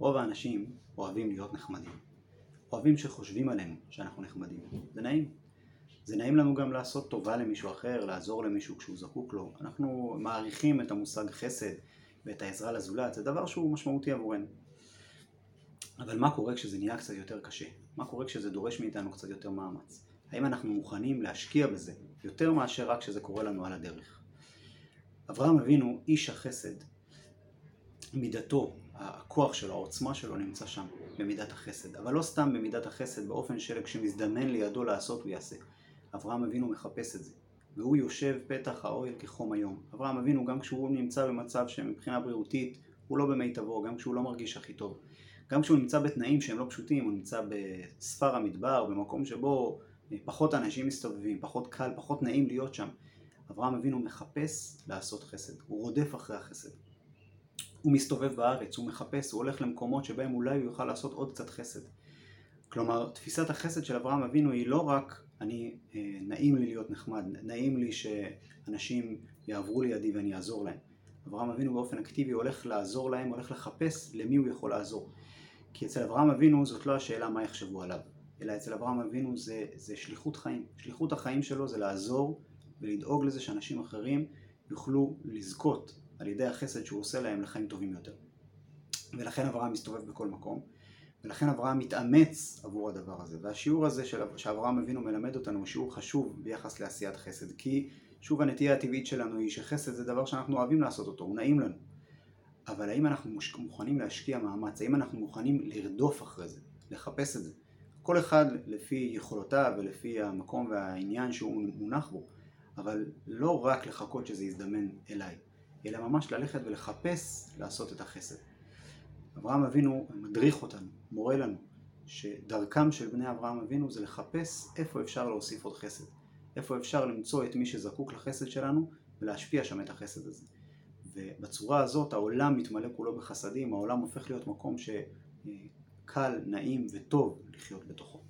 רוב האנשים אוהבים להיות נחמדים. אוהבים שחושבים עלינו שאנחנו נחמדים. זה נעים. זה נעים לנו גם לעשות טובה למישהו אחר, לעזור למישהו כשהוא זקוק לו. אנחנו מעריכים את המושג חסד ואת העזרה לזולת, זה דבר שהוא משמעותי עבורנו. אבל מה קורה כשזה נהיה קצת יותר קשה? מה קורה כשזה דורש מאיתנו קצת יותר מאמץ? האם אנחנו מוכנים להשקיע בזה יותר מאשר רק כשזה קורה לנו על הדרך? אברהם אבינו, איש החסד, מידתו, הכוח שלו, העוצמה שלו נמצא שם, במידת החסד. אבל לא סתם במידת החסד, באופן של כשמזדמן לידו לעשות הוא יעשה. אברהם אבינו מחפש את זה. והוא יושב פתח האוהל כחום היום. אברהם אבינו, גם כשהוא נמצא במצב שמבחינה בריאותית הוא לא במיטבו, גם כשהוא לא מרגיש הכי טוב, גם כשהוא נמצא בתנאים שהם לא פשוטים, הוא נמצא בספר המדבר, במקום שבו פחות אנשים מסתובבים, פחות קל, פחות נעים להיות שם. אברהם אבינו מחפש לעשות חסד, הוא רודף אחרי החסד. הוא מסתובב בארץ, הוא מחפש, הוא הולך למקומות שבהם אולי הוא יוכל לעשות עוד קצת חסד. כלומר, תפיסת החסד של אברהם אבינו היא לא רק אני, אה, נעים לי להיות נחמד, נעים לי שאנשים יעברו לידי ואני אעזור להם. אברהם אבינו באופן אקטיבי הולך לעזור להם, הולך לחפש למי הוא יכול לעזור. כי אצל אברהם אבינו זאת לא השאלה מה יחשבו עליו, אלא אצל אברהם אבינו זה, זה שליחות חיים. שליחות החיים שלו זה לעזור ולדאוג לזה שאנשים אחרים יוכלו לזכות על ידי החסד שהוא עושה להם לחיים טובים יותר. ולכן אברהם מסתובב בכל מקום, ולכן אברהם מתאמץ עבור הדבר הזה. והשיעור הזה של, שאברהם אבינו מלמד אותנו הוא שיעור חשוב ביחס לעשיית חסד, כי שוב הנטייה הטבעית שלנו היא שחסד זה דבר שאנחנו אוהבים לעשות אותו, הוא נעים לנו. אבל האם אנחנו מוכנים להשקיע מאמץ, האם אנחנו מוכנים לרדוף אחרי זה, לחפש את זה? כל אחד לפי יכולותיו ולפי המקום והעניין שהוא מונח בו, אבל לא רק לחכות שזה יזדמן אליי, אלא ממש ללכת ולחפש לעשות את החסד. אברהם אבינו מדריך אותנו, מורה לנו, שדרכם של בני אברהם אבינו זה לחפש איפה אפשר להוסיף עוד חסד, איפה אפשר למצוא את מי שזקוק לחסד שלנו ולהשפיע שם את החסד הזה. ובצורה הזאת העולם מתמלא כולו בחסדים, העולם הופך להיות מקום שקל, נעים וטוב לחיות בתוכו.